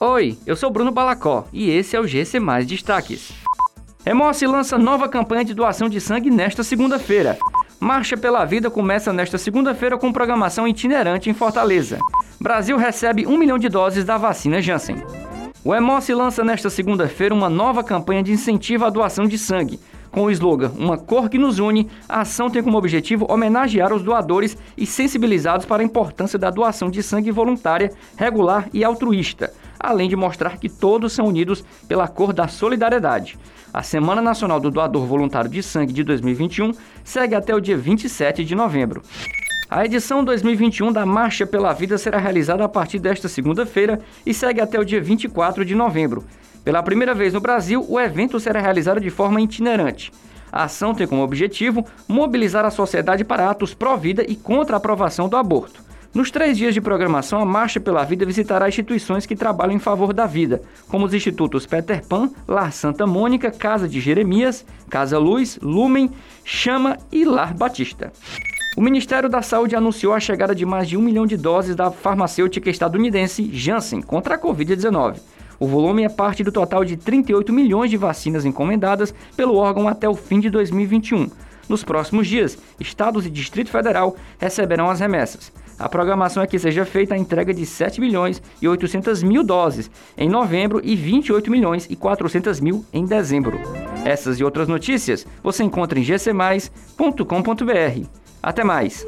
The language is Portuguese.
Oi, eu sou Bruno Balacó e esse é o GC Mais Destaques. Hemossi lança nova campanha de doação de sangue nesta segunda-feira. Marcha pela Vida começa nesta segunda-feira com programação itinerante em Fortaleza. Brasil recebe um milhão de doses da vacina Janssen. O Hemossi lança nesta segunda-feira uma nova campanha de incentivo à doação de sangue. Com o slogan Uma Cor que Nos Une, a ação tem como objetivo homenagear os doadores e sensibilizados para a importância da doação de sangue voluntária, regular e altruísta além de mostrar que todos são unidos pela cor da solidariedade. A Semana Nacional do Doador Voluntário de Sangue de 2021 segue até o dia 27 de novembro. A edição 2021 da Marcha pela Vida será realizada a partir desta segunda-feira e segue até o dia 24 de novembro. Pela primeira vez no Brasil, o evento será realizado de forma itinerante. A ação tem como objetivo mobilizar a sociedade para atos pró-vida e contra a aprovação do aborto. Nos três dias de programação, a Marcha pela Vida visitará instituições que trabalham em favor da vida, como os institutos Peter Pan, Lar Santa Mônica, Casa de Jeremias, Casa Luz, Lumen, Chama e Lar Batista. O Ministério da Saúde anunciou a chegada de mais de um milhão de doses da farmacêutica estadunidense Janssen contra a Covid-19. O volume é parte do total de 38 milhões de vacinas encomendadas pelo órgão até o fim de 2021. Nos próximos dias, estados e Distrito Federal receberão as remessas. A programação é que seja feita a entrega de 7 milhões e 800 mil doses em novembro e 28 milhões e 400 mil em dezembro. Essas e outras notícias você encontra em gcmais.com.br. Até mais!